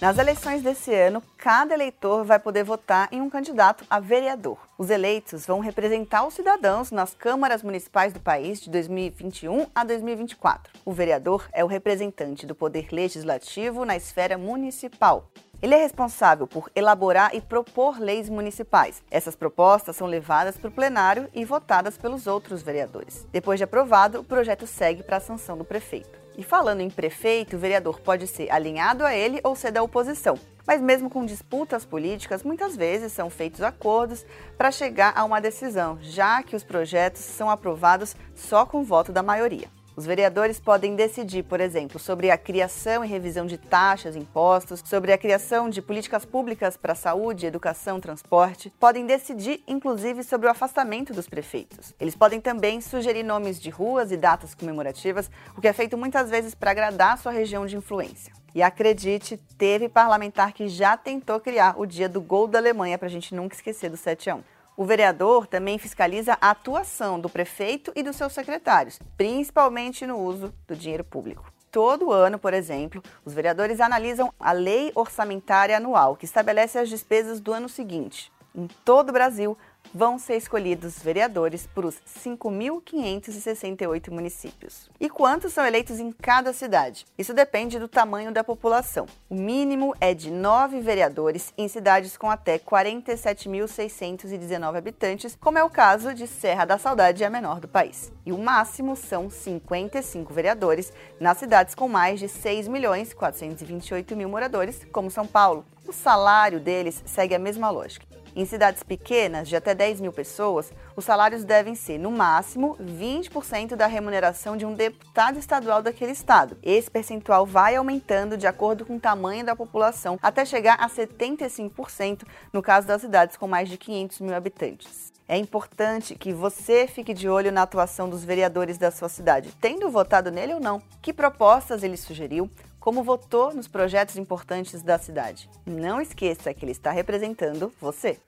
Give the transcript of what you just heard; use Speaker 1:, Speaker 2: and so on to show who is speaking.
Speaker 1: Nas eleições desse ano, cada eleitor vai poder votar em um candidato a vereador. Os eleitos vão representar os cidadãos nas câmaras municipais do país de 2021 a 2024. O vereador é o representante do poder legislativo na esfera municipal. Ele é responsável por elaborar e propor leis municipais. Essas propostas são levadas para o plenário e votadas pelos outros vereadores. Depois de aprovado, o projeto segue para a sanção do prefeito. E falando em prefeito, o vereador pode ser alinhado a ele ou ser da oposição. Mas mesmo com disputas políticas, muitas vezes são feitos acordos para chegar a uma decisão, já que os projetos são aprovados só com o voto da maioria. Os vereadores podem decidir, por exemplo, sobre a criação e revisão de taxas, impostos, sobre a criação de políticas públicas para saúde, educação, transporte. Podem decidir, inclusive, sobre o afastamento dos prefeitos. Eles podem também sugerir nomes de ruas e datas comemorativas, o que é feito muitas vezes para agradar sua região de influência. E acredite, teve parlamentar que já tentou criar o dia do gol da Alemanha para a gente nunca esquecer do 7 a 1. O vereador também fiscaliza a atuação do prefeito e dos seus secretários, principalmente no uso do dinheiro público. Todo ano, por exemplo, os vereadores analisam a Lei Orçamentária Anual, que estabelece as despesas do ano seguinte. Em todo o Brasil, vão ser escolhidos vereadores para os 5.568 municípios. E quantos são eleitos em cada cidade? Isso depende do tamanho da população. O mínimo é de nove vereadores em cidades com até 47.619 habitantes, como é o caso de Serra da Saudade, a menor do país. E o máximo são 55 vereadores nas cidades com mais de 6 milhões 428 mil moradores, como São Paulo. O salário deles segue a mesma lógica. Em cidades pequenas, de até 10 mil pessoas, os salários devem ser, no máximo, 20% da remuneração de um deputado estadual daquele estado. Esse percentual vai aumentando de acordo com o tamanho da população, até chegar a 75% no caso das cidades com mais de 500 mil habitantes. É importante que você fique de olho na atuação dos vereadores da sua cidade, tendo votado nele ou não. Que propostas ele sugeriu? como votou nos projetos importantes da cidade. Não esqueça que ele está representando você.